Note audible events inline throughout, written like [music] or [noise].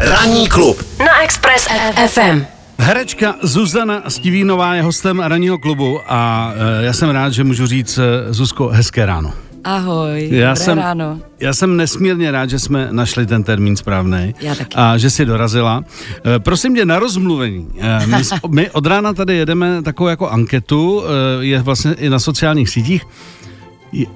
Ranní klub na Express FM. Herečka Zuzana Stivínová je hostem ranního klubu a e, já jsem rád, že můžu říct e, Zuzko, hezké ráno. Ahoj, Já dobré jsem, ráno. já jsem nesmírně rád, že jsme našli ten termín správný. A že jsi dorazila. E, prosím tě, na rozmluvení. E, my, my od rána tady jedeme takovou jako anketu, e, je vlastně i na sociálních sítích.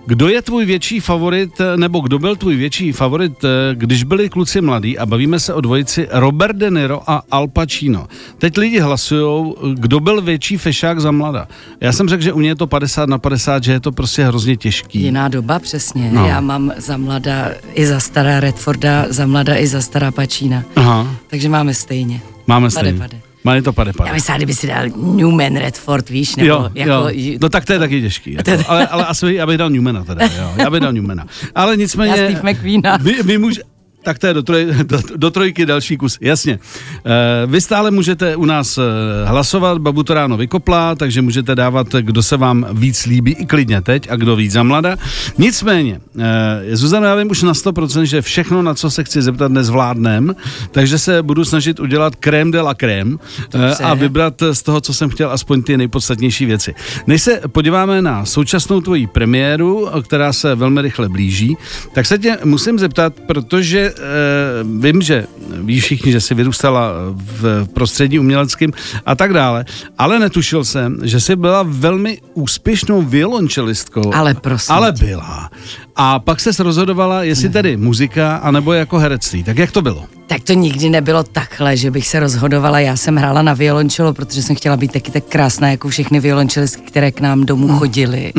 Kdo je tvůj větší favorit, eh, nebo kdo byl tvůj větší favorit, eh, když byli kluci mladí a bavíme se o dvojici Robert De Niro a Al Pacino. Teď lidi hlasujou, kdo byl větší fešák za mlada. Já jsem řekl, že u mě je to 50 na 50, že je to prostě hrozně těžký. Jiná doba, přesně. No. Já mám za mlada i za stará Redforda, za mlada i za stará Pačína. Aha, Takže máme stejně. máme Pade, stejně. pade. Má to pade, pade. Já myslím, kdyby si dal Newman Redford, víš, nebo Jo, jako... jo. No tak to je taky těžký. Jako. Ale, ale asi já bych dal Newmana teda, jo. Já bych dal Newmana. Ale [laughs] nicméně... Já Steve McQueena. Vy, vy můž, tak to je do, troj, [laughs] do, do trojky další kus, jasně. E, vy stále můžete u nás e, hlasovat, babu to ráno vykopla, takže můžete dávat, kdo se vám víc líbí, i klidně teď, a kdo víc za mlada. Nicméně, e, Zuzana, já vím už na 100%, že všechno, na co se chci zeptat, nezvládnem, takže se budu snažit udělat krém de la krém e, a vybrat z toho, co jsem chtěl, aspoň ty nejpodstatnější věci. Než se podíváme na současnou tvoji premiéru, která se velmi rychle blíží, tak se tě musím zeptat, protože e, vím, že ví všichni, že jsi vyrůstala v prostředí uměleckým a tak dále, ale netušil jsem, že jsi byla velmi úspěšnou violončelistkou. Ale prosím Ale byla. A pak se rozhodovala, jestli tedy muzika, anebo jako herectví. Tak jak to bylo? Tak to nikdy nebylo takhle, že bych se rozhodovala. Já jsem hrála na violončelo, protože jsem chtěla být taky tak krásná jako všechny violončelistky, které k nám domů Mhm. chodily.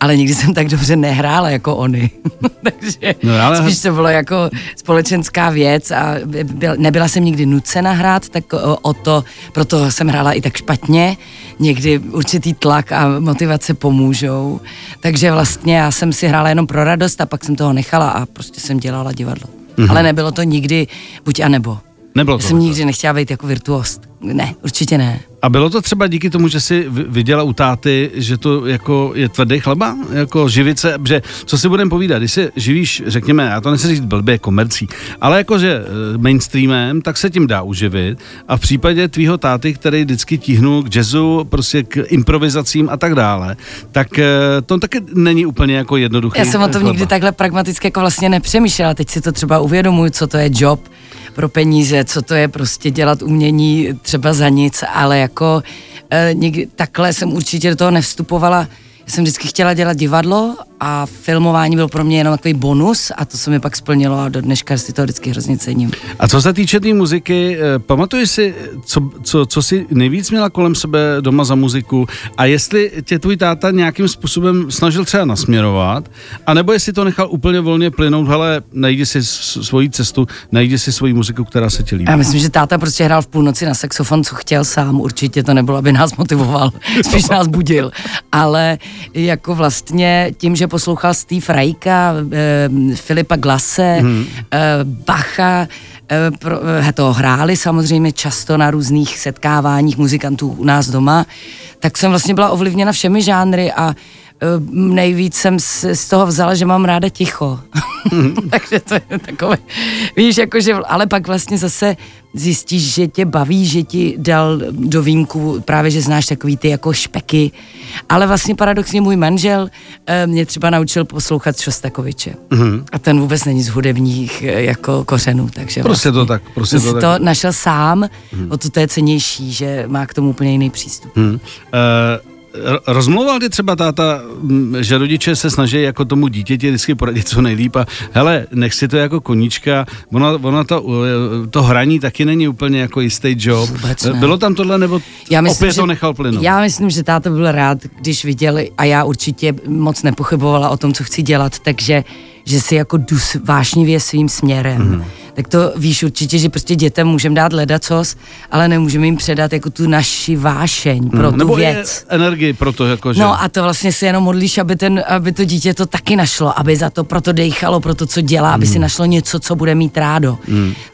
Ale nikdy jsem tak dobře nehrála jako oni. [laughs] Takže No, ale- spíš to bylo jako společenská věc a byl, nebyla jsem nikdy nucena hrát, tak o, o to, proto jsem hrála i tak špatně. Někdy určitý tlak a motivace pomůžou. Takže vlastně já jsem si hrála jenom pro radost a pak jsem toho nechala a prostě jsem dělala divadlo. Ale nebylo to nikdy buď a nebo. Nebylo Já to. jsem nikdy nechtěla být jako virtuost. Ne, určitě ne. A bylo to třeba díky tomu, že jsi viděla u táty, že to jako je tvrdý chleba? Jako živit se, že co si budeme povídat, když se živíš, řekněme, já to nechci říct blbě, komercí, ale jakože eh, mainstreamem, tak se tím dá uživit. A v případě tvýho táty, který vždycky tíhnul k jazzu, prostě k improvizacím a tak dále, tak eh, to taky není úplně jako jednoduché. Já jsem o tom nikdy takhle pragmaticky jako vlastně nepřemýšlela. Teď si to třeba uvědomuji, co to je job pro peníze, co to je prostě dělat umění třeba za nic, ale jako e, nikdy, takhle jsem určitě do toho nevstupovala. Já jsem vždycky chtěla dělat divadlo a filmování byl pro mě jenom takový bonus a to se mi pak splnilo a do dneška si to vždycky hrozně cením. A co se týče té tý muziky, eh, pamatuješ si, co, co, co jsi nejvíc měla kolem sebe doma za muziku a jestli tě tvůj táta nějakým způsobem snažil třeba nasměrovat, anebo jestli to nechal úplně volně plynout, hele, najdi si svoji cestu, najdi si svoji muziku, která se ti líbí. Já myslím, že táta prostě hrál v půlnoci na saxofon, co chtěl sám. Určitě to nebylo, aby nás motivoval, [laughs] spíš nás budil. Ale jako vlastně tím, že poslouchal Steve Rajka, eh, Filipa Glase, Mhm. eh, Bacha, eh, pro, eh, to hráli samozřejmě často na různých setkáváních muzikantů u nás doma, tak jsem vlastně byla ovlivněna všemi žánry a eh, nejvíc jsem z, z toho vzala, že mám ráda ticho. [laughs] Takže to je takové, víš, jakože, ale pak vlastně zase zjistíš, že tě baví, že ti dal do vínku právě, že znáš takový ty jako špeky. Ale vlastně paradoxně můj manžel eh, mě třeba naučil poslouchat Šostakoviče. Mm-hmm. A ten vůbec není z hudebních eh, jako kořenů, takže Prostě to tak, prostě to tak. to našel sám, mm-hmm. o to to je cenější, že má k tomu úplně jiný přístup. Hmm. Uh, rozmlouval ti třeba táta, že rodiče se snaží jako tomu dítěti vždycky poradit co nejlíp a hele, nech si to jako koníčka, ono, ono to, to hraní taky není úplně jako jistý job. Vůbec ne. Bylo tam tohle, nebo Já myslím, opět že, to nechal plynout? Já myslím, že táta byl rád, když viděl, a já určitě moc nepochybovala o tom, co chci dělat, takže že si jako jdu vášnivě svým směrem. Mm. Tak to víš určitě, že prostě dětem můžeme dát ledacos, ale nemůžeme jim předat jako tu naši vášeň pro tu Mhm. nebo věc. energii pro to, jako, že... No a to vlastně si jenom modlíš, aby, ten, aby to dítě to taky našlo, aby za to proto dejchalo, pro to, co dělá, aby Mhm. si našlo něco, co bude mít rádo.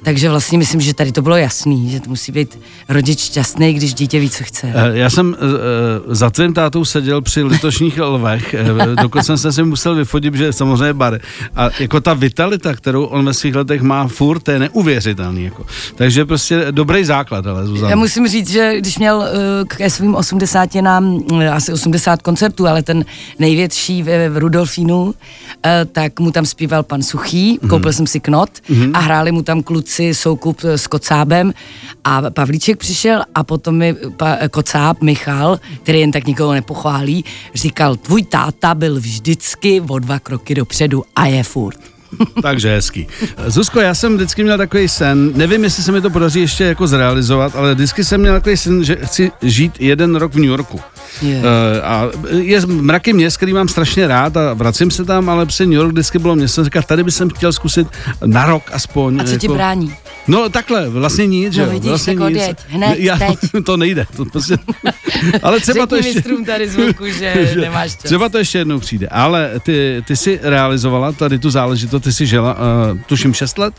Takže vlastně myslím, že tady to bylo jasný, že to musí být rodič šťastný, když dítě ví, co chce. Eh, Já jsem uh, za tvým tátou seděl při litošních lvech, dokud jsem se si musel vyfotit, že samozřejmě bar. A jako ta vitalita, kterou on ve svých letech má furt, je neuvěřitelný. Jako. Takže prostě dobrý základ, ale Zuzana. Já musím říct, že když měl uh, ke svým 80 nám uh, asi 80 koncertů, ale ten největší v, v Rudolfínu, uh, tak mu tam zpíval pan Suchý, mm. koupil jsem si knot mm. a hráli mu tam kluci soukup s Kocábem a Pavlíček přišel a potom mi pa, Kocáb Michal, který jen tak nikoho nepochválí, říkal, tvůj táta byl vždycky o dva kroky dopředu a je furt. [laughs] Takže hezký. Zuzko, já jsem vždycky měl takový sen, nevím, jestli se mi to podaří ještě jako zrealizovat, ale vždycky jsem měl takový sen, že chci žít jeden rok v New Yorku. Yeah. Uh, a je mraky měst, který mám strašně rád a vracím se tam, ale při New York vždycky bylo město, říkat, tady bych chtěl zkusit na rok aspoň. A co jako, ti brání? No takhle, vlastně nic, no, že jo? Vidíš, vlastně tak odjeď, hned, Já, teď. [laughs] To nejde, to prostě, [laughs] ale třeba to ještě... tady zvuku, že, [laughs] že nemáš čas. Třeba to ještě jednou přijde, ale ty, ty jsi realizovala tady tu záležitost, ty jsi žila, uh, tuším 6 let?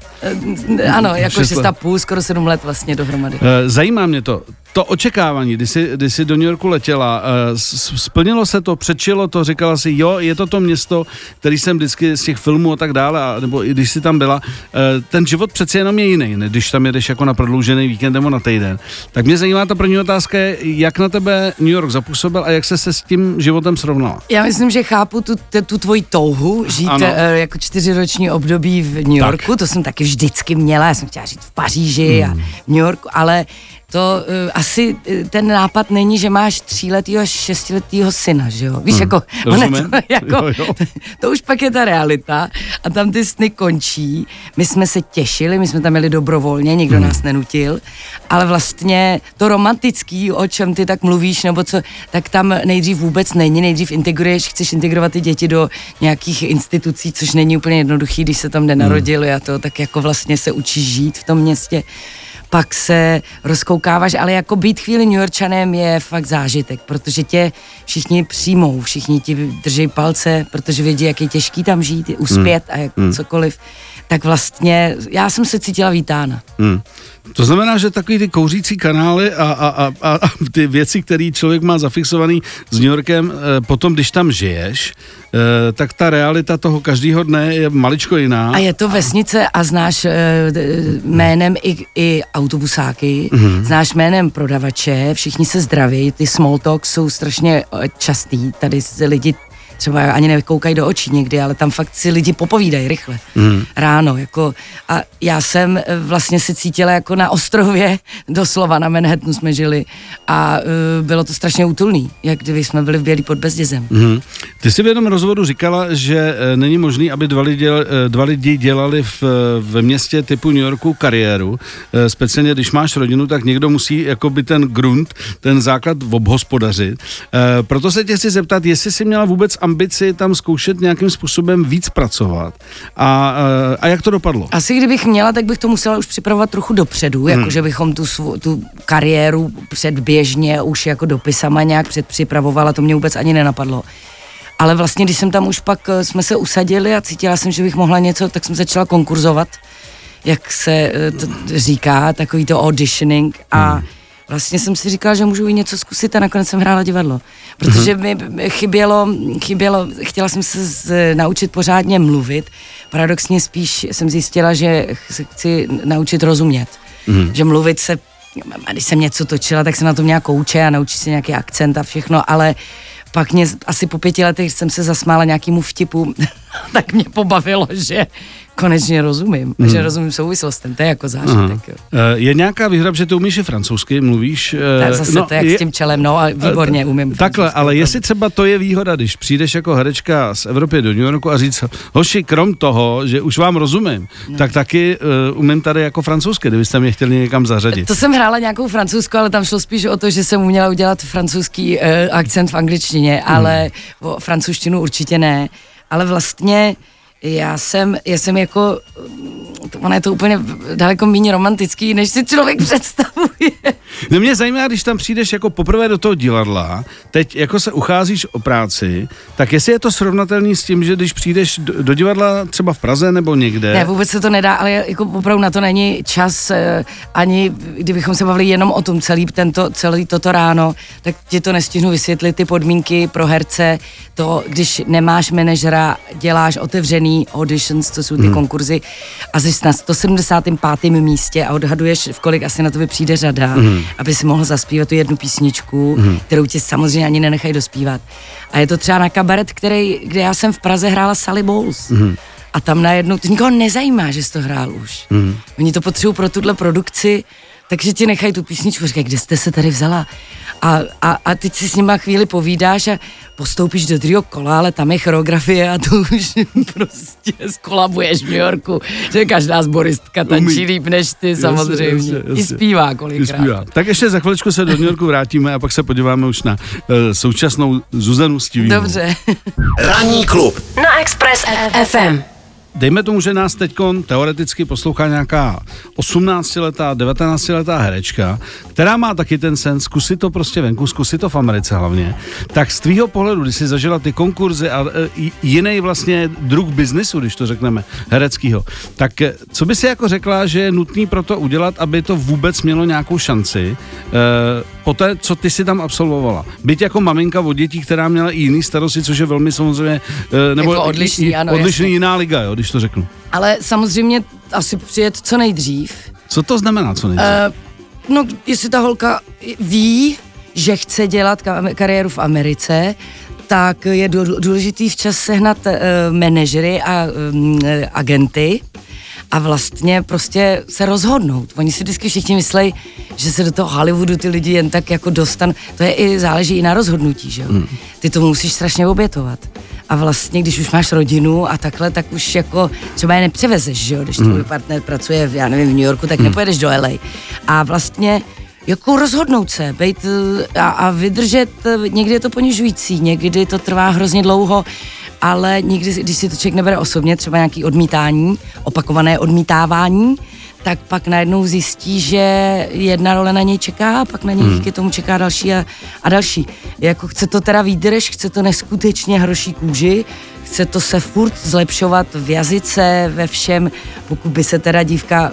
Uh, ano, jako 6 a půl, skoro 7 let vlastně dohromady. Uh, zajímá mě to, to očekávání, kdy jsi, kdy jsi do New Yorku letěla, uh, splnilo se to, přečilo to, říkala si, jo, je to to město, který jsem vždycky z těch filmů a tak dále, a, nebo i když jsi tam byla, uh, ten život přece jenom je jiný, ne, když tam jedeš jako na prodloužený víkend nebo na týden. Tak mě zajímá ta první otázka, jak na tebe New York zapůsobil a jak se se s tím životem srovnala? Já myslím, že chápu tu, tu tvoji touhu žít uh, jako čtyřiroční období v New Yorku, tak. to jsem taky vždycky měla, já jsem chtěla žít v Paříži hmm. a v New Yorku, ale to uh, asi uh, ten nápad není, že máš tříletýho až šestiletýho syna, že jo? Víš, hmm, jako, one, to, [laughs] jako jo, jo. To, [laughs] to už pak je ta realita a tam ty sny končí. My jsme se těšili, my jsme tam měli dobrovolně, nikdo hmm. nás nenutil, ale vlastně to romantický, o čem ty tak mluvíš, nebo co, tak tam nejdřív vůbec není, nejdřív integruješ, chceš integrovat ty děti do nějakých institucí, což není úplně jednoduchý, když se tam nenarodili hmm. a to, tak jako vlastně se učí žít v tom městě pak se rozkoukáváš, ale jako být chvíli New Yorkčanem je fakt zážitek, protože tě všichni přijmou, všichni ti drží palce, protože vědí, jak je těžký tam žít, uspět hmm. a jak hmm. cokoliv. Tak vlastně já jsem se cítila vítána. Hmm. To znamená, že takový ty kouřící kanály a, a, a, a ty věci, které člověk má zafixovaný s New Yorkem, eh, potom, když tam žiješ, eh, tak ta realita toho každého dne je maličko jiná. A je to vesnice a znáš eh, jménem i, i autobusáky, mm-hmm. znáš jménem prodavače, všichni se zdraví, ty small talks jsou strašně častý, tady se lidi třeba ani nekoukají do očí někdy, ale tam fakt si lidi popovídají rychle. Mm. Ráno, jako a já jsem eh, vlastně se cítila jako na ostrově, [laughs] doslova na Manhattanu jsme žili a uh, bylo to strašně útulný, jak kdyby jsme byli v Bělý pod Bezdězem. Mm. Ty jsi v jednom rozhovoru říkala, že uh, není možný, aby dva lidi, dva lidi dělali v, v městě typu New Yorku kariéru, speciálně když máš rodinu, tak někdo musí jakoby ten grunt, ten základ obhospodařit. Proto se tě chci zeptat, jestli jsi měla vůbec ambici tam zkoušet nějakým způsobem víc pracovat. A, eh, a jak to dopadlo? Asi kdybych měla, tak bych to musela už připravovat trochu dopředu, jako hmm. že bychom tu, tu kariéru předběžně už jako dopisama nějak předpřipravovala, to mě vůbec ani nenapadlo. Ale vlastně, když jsem tam už pak eh, jsme se usadili a cítila jsem, že bych mohla něco, tak jsem začala konkurzovat, jak se eh, to říká, takový to auditioning a hmm vlastně jsem si říkala, že můžu i něco zkusit a nakonec jsem hrála divadlo. Protože mm-hmm. mi chybělo, chybělo, chtěla jsem se z, naučit pořádně mluvit. Paradoxně spíš jsem zjistila, že se chci naučit rozumět. Mm-hmm. Že mluvit se, když jsem něco točila, tak jsem na tom měla kouče a naučit se nějaký akcent a všechno, ale pak mě asi po pěti letech jsem se zasmála nějakému vtipu, [laughs] tak mě pobavilo, že konečně rozumím, hmm. že rozumím souvislostem, to je jako zážitek. Jo. Eh, je nějaká výhra, že ty umíš i francouzsky, mluvíš? Tak eh, zase no, to jak je, s tím čelem, no a výborně umím. Takhle, ale jestli třeba to je výhoda, když přijdeš jako herečka z Evropy do New Yorku a říct, hoši, krom toho, že už vám rozumím, no. tak taky uh, umím tady jako francouzsky, kdybyste mě chtěli někam zařadit. To jsem hrála nějakou francouzskou, ale tam šlo spíš o to, že jsem uměla udělat francouzský uh, akcent v angličtině, ale hmm. francouzštinu určitě ne. Ale vlastně já jsem, já jsem jako, ono je to úplně daleko méně romantický, než si člověk [laughs] představuje. No mě zajímá, když tam přijdeš jako poprvé do toho divadla, teď jako se ucházíš o práci, tak jestli je to srovnatelný s tím, že když přijdeš do, do divadla třeba v Praze nebo někde. Ne, vůbec se to nedá, ale jako opravdu na to není čas, eh, ani kdybychom se bavili jenom o tom celý, tento, celý toto ráno, tak ti to nestihnu vysvětlit, ty podmínky pro herce, to, když nemáš manažera, děláš otevřený auditions, co jsou ty hmm. konkurzy, a jsi na 175. místě a odhaduješ, v kolik asi na to přijde řada, hmm. aby si mohl zaspívat tu jednu písničku, hmm. kterou ti samozřejmě ani nenechají dospívat. A je to třeba na kabaret, který, kde já jsem v Praze hrála Sally Bowles. Hmm. A tam najednou, to nikoho nezajímá, že jsi to hrál už. Hmm. Oni to potřebují pro tuhle produkci, takže ti nechají tu písničku, říkají, kde jste se tady vzala. A, a, a teď si s nima chvíli povídáš a postoupíš do druhého kola, ale tam je choreografie a to [laughs] už prostě skolabuješ v New Yorku, že každá zboristka tančí líp než ty samozřejmě. Jasně, jasně. I zpívá kolikrát. I zpívá. Tak ještě za chviličku se do New Yorku vrátíme a pak se podíváme už na uh, současnou Zuzanu Stivínu. Dobře. Ranní klub na Express FM dejme tomu, že nás teď teoreticky poslouchá nějaká 18-letá, 19-letá herečka, která má taky ten sen zkusit to prostě venku, zkusit to v Americe hlavně, tak z tvýho pohledu, když jsi zažila ty konkurzy a e, jiný vlastně druh biznisu, když to řekneme, hereckýho, tak e, co by si jako řekla, že je nutný pro to udělat, aby to vůbec mělo nějakou šanci, e, po té, co ty si tam absolvovala. Byť jako maminka od dětí, která měla i jiný starosti, což je velmi samozřejmě, e, nebo jako odlišný, ano, odlišný jiná liga, jo, když to řeknu. Ale samozřejmě asi přijet co nejdřív. Co to znamená, co nejdřív? Uh, no, jestli ta holka ví, že chce dělat kariéru v Americe, tak je důležitý včas sehnat uh, manažery a um, agenty, a vlastně prostě se rozhodnout. Oni si vždycky všichni myslí, že se do toho Hollywoodu ty lidi jen tak jako dostan. To je i záleží i na rozhodnutí, že jo. Hmm. Ty to musíš strašně obětovat. A vlastně, když už máš rodinu a takhle, tak už jako třeba je nepřevezeš, že jo. Když hmm. tvůj partner pracuje, v, já nevím, v New Yorku, tak hmm. nepojedeš do LA. A vlastně jako rozhodnout se, být a, a vydržet, někdy je to ponižující, někdy to trvá hrozně dlouho, ale nikdy, když si to člověk nebere osobně, třeba nějaký odmítání, opakované odmítávání, tak pak najednou zjistí, že jedna role na něj čeká a pak na něj hmm. díky tomu čeká další a, a další. Jako chce to teda výdrž, chce to neskutečně hroší kůži, chce to se furt zlepšovat v jazyce, ve všem, pokud by se teda dívka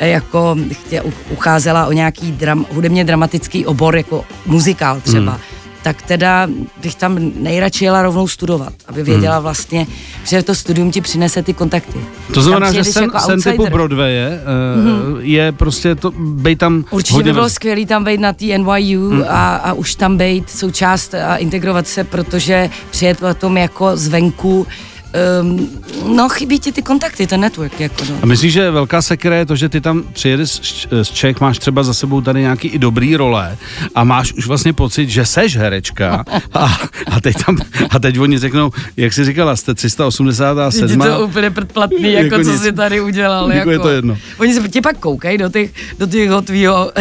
uh, jako chtě, ucházela o nějaký dram, hudebně dramatický obor, jako muzikál třeba, hmm tak teda bych tam nejradši jela rovnou studovat, aby věděla hmm. vlastně, že to studium ti přinese ty kontakty. To znamená, že sen, jako sen typu Broadway uh, mm-hmm. je prostě to, bej tam Určitě hodně... by bylo skvělé tam být na té NYU mm. a, a už tam být součást a integrovat se, protože přijet potom jako zvenku um, no chybí ti ty kontakty, ten network. Jako no. A myslíš, že velká sekera je to, že ty tam přijedeš z Čech, máš třeba za sebou tady nějaký i dobrý role a máš už vlastně pocit, že seš herečka a, a, teď, tam, a teď oni řeknou, jak jsi říkala, jste 387. Je to úplně předplatný, jako, jako co nic, jsi tady udělal. Jako, je to jedno. Oni se tě pak koukají do těch, do těch tvýho...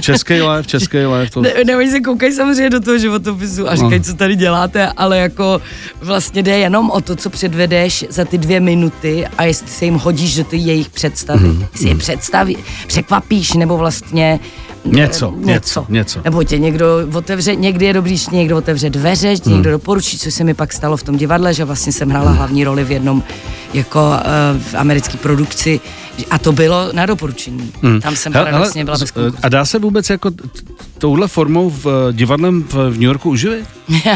Český live, český live. To... Ne, ne, oni se koukají samozřejmě do toho životopisu a říkají, no. co tady děláte, ale jako vlastně jde jenom o to, co předvedeš za ty dvě minuty a jestli se jim hodíš do ty jejich představy. Mm-hmm. Jestli je mhm. představí, překvapíš nebo vlastně Něco, něco, něco, něco. Nebo tě někdo otevře, někdy je dobrý, že někdo otevře dveře, že hmm. někdo doporučí, co se mi pak stalo v tom divadle, že vlastně jsem hrála hlavní roli v jednom jako uh, v americké produkci a to bylo na doporučení. Hmm. Tam jsem paradoxně byla bez konkursu. A dá se vůbec jako touhle formou v eh, divadlem v, v New Yorku uživit?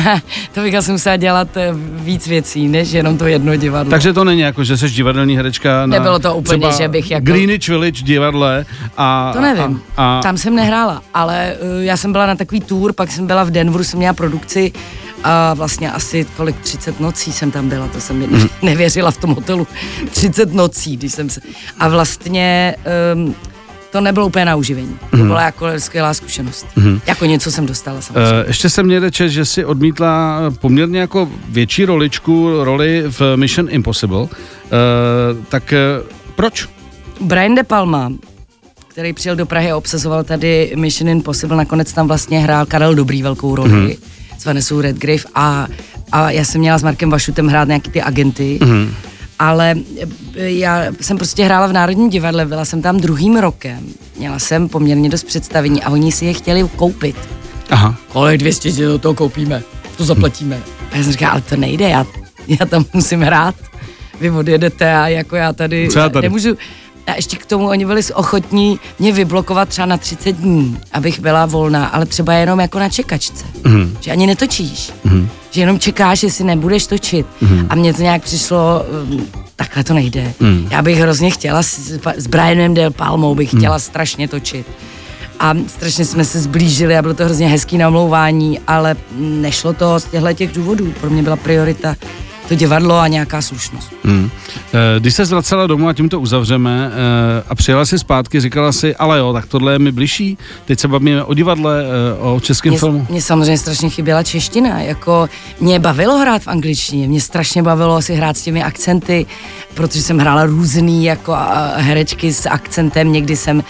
[laughs] to bych asi musela dělat eh, víc věcí, než jenom to jedno divadlo. Takže to není jako, že jsi divadelní herečka na Nebylo to úplně, že bych jako... Greenwich Village divadle a... To nevím, a, a... tam jsem nehrála, ale uh, já jsem byla na takový tour, pak jsem byla v Denveru, jsem měla produkci a vlastně asi kolik 30 nocí jsem tam byla, to jsem mm. [laughs] nevěřila v tom hotelu. 30 nocí, když jsem se... A vlastně um, to nebylo úplně na uživení. To mm. byla jako skvělá zkušenost. Mm. Jako něco jsem dostala samozřejmě. Uh, ještě jsem měl čest, že si odmítla poměrně jako větší roličku, roli v Mission Impossible. Uh, tak uh, proč? Brian De Palma, který přijel do Prahy a obsazoval tady Mission Impossible, nakonec tam vlastně hrál Karel Dobrý velkou roli. S Vanessou Redgrave a, a já jsem měla s Markem Vašutem hrát nějaký ty agenty, mm-hmm. ale já jsem prostě hrála v Národním divadle, byla jsem tam druhým rokem, měla jsem poměrně dost představení a oni si je chtěli koupit. Aha. Kolik 200 si do toho koupíme, to zaplatíme. A já jsem říkala, ale to nejde, já, já tam musím hrát. Vy odjedete a jako já tady, Co já tady? nemůžu, a ještě k tomu oni byli ochotní mě vyblokovat třeba na 30 dní, abych byla volná, ale třeba jenom jako na čekačce. Mm. Že ani netočíš. Mm. že jenom čekáš, jestli nebudeš točit. Mm. A mně to nějak přišlo, um, takhle to nejde. Mm. Já bych hrozně chtěla, s, s Brianem Del Palmou bych chtěla mm. strašně točit. A strašně jsme se zblížili a bylo to hrozně hezký namlouvání, ale nešlo to z těchto těch důvodů. Pro mě byla priorita to divadlo a nějaká slušnost. Hmm. Když se zvracela domů a tím to uzavřeme eh, a přijela si zpátky, říkala si, ale jo, tak tohle je mi bližší. Teď se bavíme o divadle, eh, o českém mě, filmu. Mě samozřejmě strašně chyběla čeština. Jako mě bavilo hrát v angličtině, mě strašně bavilo si hrát s těmi akcenty, protože jsem hrála různý jako herečky s akcentem, někdy jsem,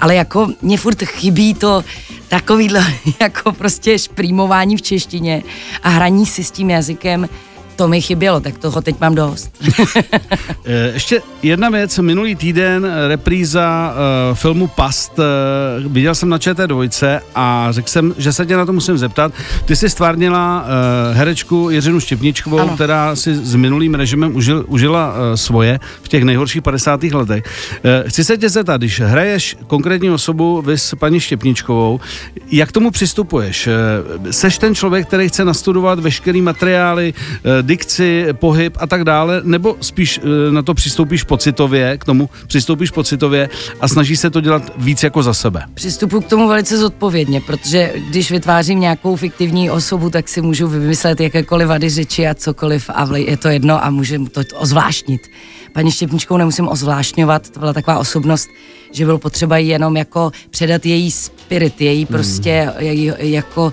ale jako mě furt chybí to takovýhle [laughs] jako prostě šprýmování v češtině a hraní si s tím jazykem, to mi chybělo, tak toho teď mám dost. [laughs] Eh, ještě jedna věc, minulý týden repríza uh, filmu Past, uh, viděl jsem na ČT2 a řekl jsem, že se tě na to musím zeptat. Ty jsi stvárnila uh, herečku Jiřinu Štěpničkovou, ano. která si s minulým režimem užil, užila uh, svoje v těch nejhorších 50. letech. Uh, chci se tě zeptat, když hraješ konkrétní osobu, vys paní Štěpničkovou, jak k tomu přistupuješ? Uh, seš ten člověk, který chce nastudovat veškerý materiály, uh, dikci, pohyb a tak dále, nebo spíš eh, na to přistoupíš pocitově, k tomu přistoupíš pocitově a snažíš se to dělat víc jako za sebe? Přistupuji k tomu velice zodpovědně, protože když vytvářím nějakou fiktivní osobu, tak si můžu vymyslet jakékoliv vady řeči a cokoliv a je to jedno a můžu to ozvláštnit. Paní Štěpničkou nemusím ozvláštňovat, to byla taková osobnost, že bylo potřeba jenom jako předat její spirit, její prostě, hmm. její, jako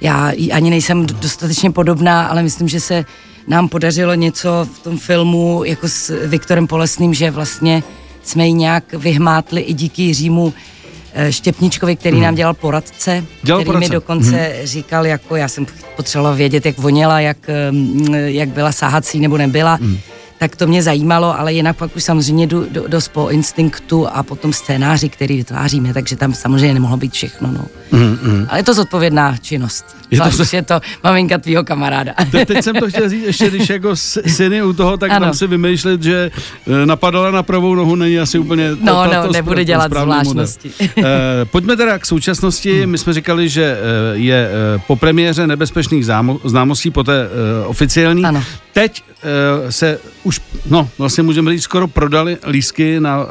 já ani nejsem dostatečně podobná, ale myslím, že se nám podařilo něco v tom filmu jako s Viktorem Polesným, že vlastně jsme ji nějak vyhmátli i díky Jiřímu eh, Štěpničkovi, který hmm. nám dělal poradce, dělal který poradce. mi dokonce hmm. říkal, jako já jsem potřebovala vědět, jak voněla, jak, jak byla sáhací nebo nebyla. Hmm tak to mě zajímalo, ale jinak pak už samozřejmě jdu do, dost po instinktu a potom scénáři, který vytváříme, takže tam samozřejmě nemohlo být všechno. No. Mm, mm. Ale je to zodpovědná činnost. Je to, se... je to maminka tvýho kamaráda. Te, teď jsem to chtěl říct, ještě když jako syny u toho, tak tam si vymýšlet, že eh, napadala na pravou nohu není asi úplně No, to, no, nebude dělat zvláštnosti. uh, pojďme teda k současnosti. My jsme říkali, že uh, je po premiéře nebezpečných zámo- známostí, po té oficiální. Ano. Teď uh, se už, no, vlastně můžeme říct, skoro prodali lísky na uh,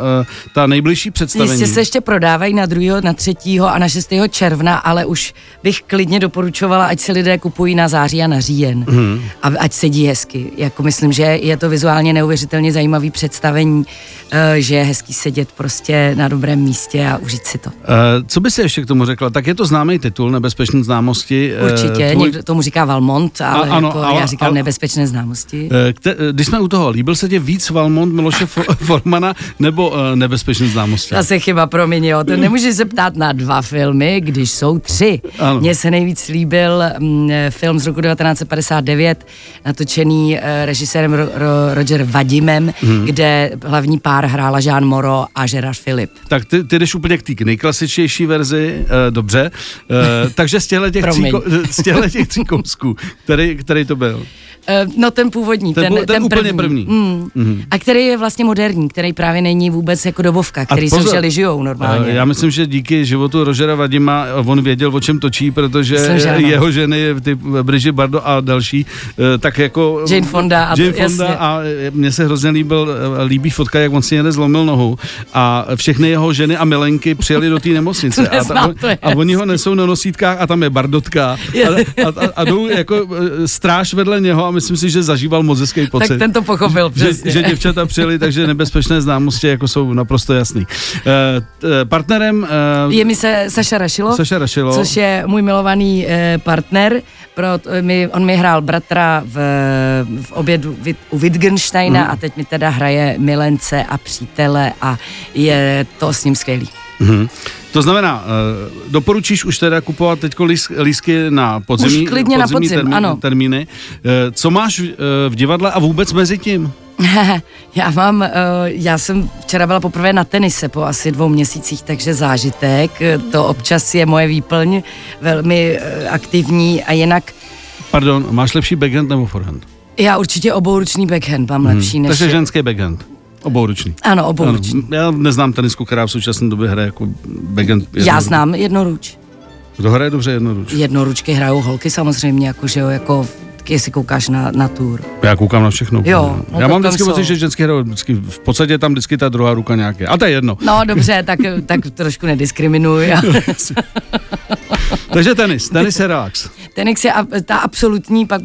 ta nejbližší představení. Jistě se ještě prodávají na 2., na 3. a na 6. června, ale už bych klidně doporučovala, ať se lidé kupují na září a na říjen. Hmm. A ať sedí hezky. Jako myslím, že je to vizuálně neuvěřitelně zajímavý představení, uh, že je hezký sedět prostě na dobrém místě a užít si to. Uh, co by si ještě k tomu řekla? Tak je to známý titul, Nebezpečné známosti. Určitě, tvůj... někdo tomu říká Valmont, ale a, ano, jako ale, já říkám ale, Nebezpečné známosti. Kte, když jsme u toho, líbil se ti víc Valmont Miloše [laughs] Formana nebo Nebezpečné známosti? Zase chyba, promiň, jo. To nemůžeš se ptát na dva filmy, když jsou tři. Mně se nejvíc líbil um, film z roku 1959, natočený uh, režisérem Ro- Ro- Roger Vadimem, hmm. kde hlavní pár hrála Jean Moro a Gerard Philip. Tak ty, ty jdeš úplně k té nejklasičtější verzi, uh, dobře. Uh, takže z těchto těch, tří, z těch tří kousků, který, který to byl? Uh, no ten původní, ten, ten, ten, ten úplně první. první. Mm. Mm-hmm. A který je vlastně moderní, který právě není vůbec jako dobovka, který se žili žijou normálně. Uh, já myslím, že díky životu Rožera Vadima on věděl, o čem točí, protože myslím, jeho ženy, ty Brigitte Bardo a další, tak jako... Jane Fonda. A Jane Fonda jasně. a mně se hrozně líbil, líbí fotka, jak on si jede zlomil nohu a všechny jeho ženy a milenky přijeli do té nemocnice. [laughs] a, ta, a oni ho nesou na nosítkách a tam je Bardotka a, a, a, a jdou jako stráž vedle něho a myslím si, že zažíval moc hezký pocit. Tak ten to pochopil přesně. Že, že děvčata přijeli, takže nebezpečné známosti jako jsou naprosto jasný. Uh, partnerem... Uh, je mi se Saša Rašilo, Saša Rašilo, což je můj milovaný uh, partner. Pro, mi, on mi hrál bratra v, v obědu u Wittgensteina mm. a teď mi teda hraje milence a přítele a je to s ním skvělý. Mm-hmm. To znamená, uh, doporučíš už teda kupovat teď lísky na podzimní, už klidně podzimní na podzim, termíny, ano. termíny. Uh, co máš uh, v divadle a vůbec mezi tím? [laughs] já mám, uh, já jsem včera byla poprvé na tenise po asi dvou měsících, takže zážitek. To občas je moje výplň, velmi uh, aktivní a jinak... Pardon, máš lepší backhand nebo forehand? Já určitě obouruční backhand mám hmm. lepší než... Takže ženský backhand. Obouruční. Ano, obouruční. Ano. Já neznám tenisku, která v současné době hraje jako backhand. Já znám jednoruč. Kdo hraje dobře jednoručky? Jednoručky hrajou holky samozřejmě, jako, že jo, jako jestli koukáš na, na tour. Já koukám na všechno. Jo, no Já mám vždycky pocit, že ženský hrajou vždycky, v podstatě tam vždycky ta druhá ruka nějaké. A to je jedno. No [laughs] dobře, tak, tak trošku nediskriminuj. [laughs] Takže tenis, tenis je relax. Tenis je ta absolutní, pak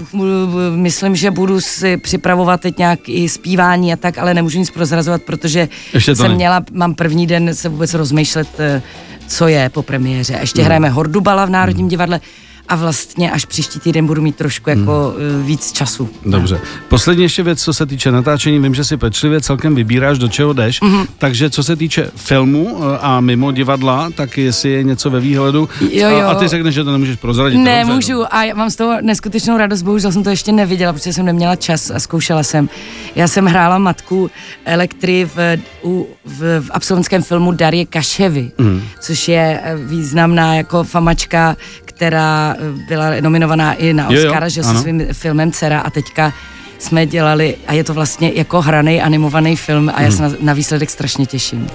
myslím, že budu si připravovat teď nějak i zpívání a tak, ale nemůžu nic prozrazovat, protože Ještě jsem ne. měla, mám první den se vůbec rozmýšlet, eh, co je po premiéře. Ještě hmm. hrajeme Hordubala v Národním hmm. divadle a vlastně až příští týden budu mít trošku jako hmm. víc času. Dobře. Poslední ještě věc, co se týče natáčení, vím, že si pečlivě celkem vybíráš, do čeho jdeš, mm-hmm. takže co se týče filmu eh, a mimo divadla, tak jestli je něco ve výhledu jo, jo. A, a ty řekneš, že to nemůžeš prozradit. Nemůžu no. a já mám z toho neskutečnou radost, bohužel jsem to ještě neviděla, protože jsem neměla čas a zkoušela jsem. Já jsem hrála matku Elektry v, u, v, v absolventském filmu Darie Kaševy, mm. což je eh, významná jako famačka, která eh, byla nominovaná i na Oscara, že se svým filmem Cera a teďka jsme dělali, a je to vlastně jako hraný animovaný film a já se na, na výsledek strašně těším.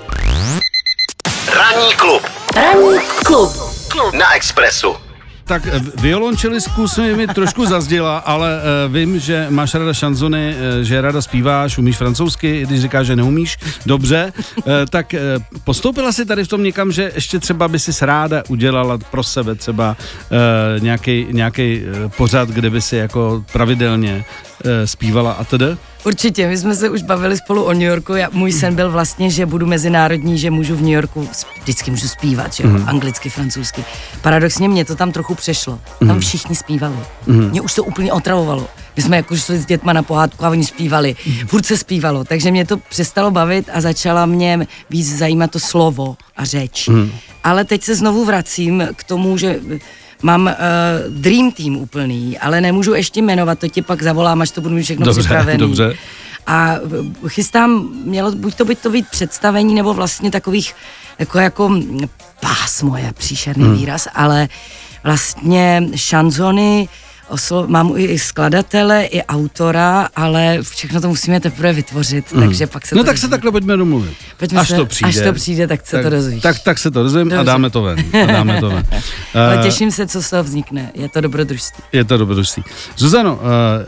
Ranní klub. Ranní klub. klub. Na Expressu tak eh, violončelistku jsme mi trošku zazděla, ale uh, vím, že máš ráda šanzony, uh, že ráda zpíváš, umíš francouzsky, když říkáš, že neumíš, dobře, tak postoupila si tady v tom někam, že ještě třeba by si ráda udělala pro sebe třeba nějaký uh, pořad, kde by si jako pravidelně zpívala a tedy? Určitě, my jsme se už bavili spolu o New Yorku. Já, můj sen byl vlastně, že budu mezinárodní, že můžu v New Yorku, vždycky můžu zpívat, že jo, mm. anglicky, francouzsky. Paradoxně mě to tam trochu přešlo. Tam mm. všichni zpívali. Mm. Mě už to úplně otravovalo. My jsme jako šli s dětma na pohádku a oni zpívali. Mm. Furt se zpívalo, takže mě to přestalo bavit a začala mě víc zajímat to slovo a řeč. Mm. Ale teď se znovu vracím k tomu, že Mám uh, Dream Team úplný, ale nemůžu ještě jmenovat, to ti pak zavolám, až to budu mít všechno dobře, připravený. Dobře. A chystám, mělo buď to být to být představení, nebo vlastně takových, jako, jako pásmo je příšerný hmm. výraz, ale vlastně šanzony, oslo- mám i skladatele, i autora, ale všechno to musíme teprve vytvořit, mm. takže pak se No tak se takhle pojďme domluvit. Pojďme až se, to přijde. Až to přijde, tak se tak, to dozvíš. Tak, tak se to dozvím a dáme to ven. A dáme to ven. [laughs] ale eh, těším se, co z toho vznikne. Je to dobrodružství. Je to dobrodružství. Zuzano, uh,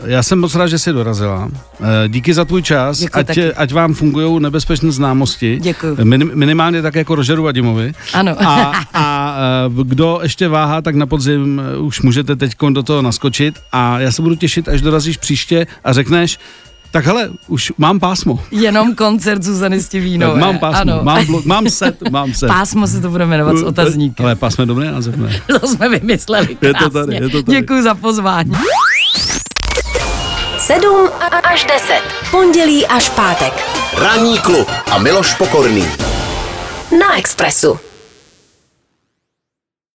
já jsem moc rád, že jsi dorazila. Uh, díky za tvůj čas. Děkuji ať, taky. ať vám fungují nebezpečné známosti. Děkuji. Min, minimálně tak jako Rožeru Vadimovi. Ano. A, a kdo ještě váhá, tak na podzim už můžete teď do toho naskočit a já se budu těšit, až dorazíš příště a řekneš, tak hele, už mám pásmo. Jenom koncert Zuzany Stivíno. Mám pásmo, ano. mám, blo- mám set, mám set. Pásmo se to bude jmenovat s [laughs] otazníkem. Ale pásmo je dobré název, ne? [laughs] To jsme vymysleli krásně. Je to tady, je to tady. Děkuji za pozvání. 7 až 10. Pondělí až pátek. Ranní klub a Miloš Pokorný. Na Expressu.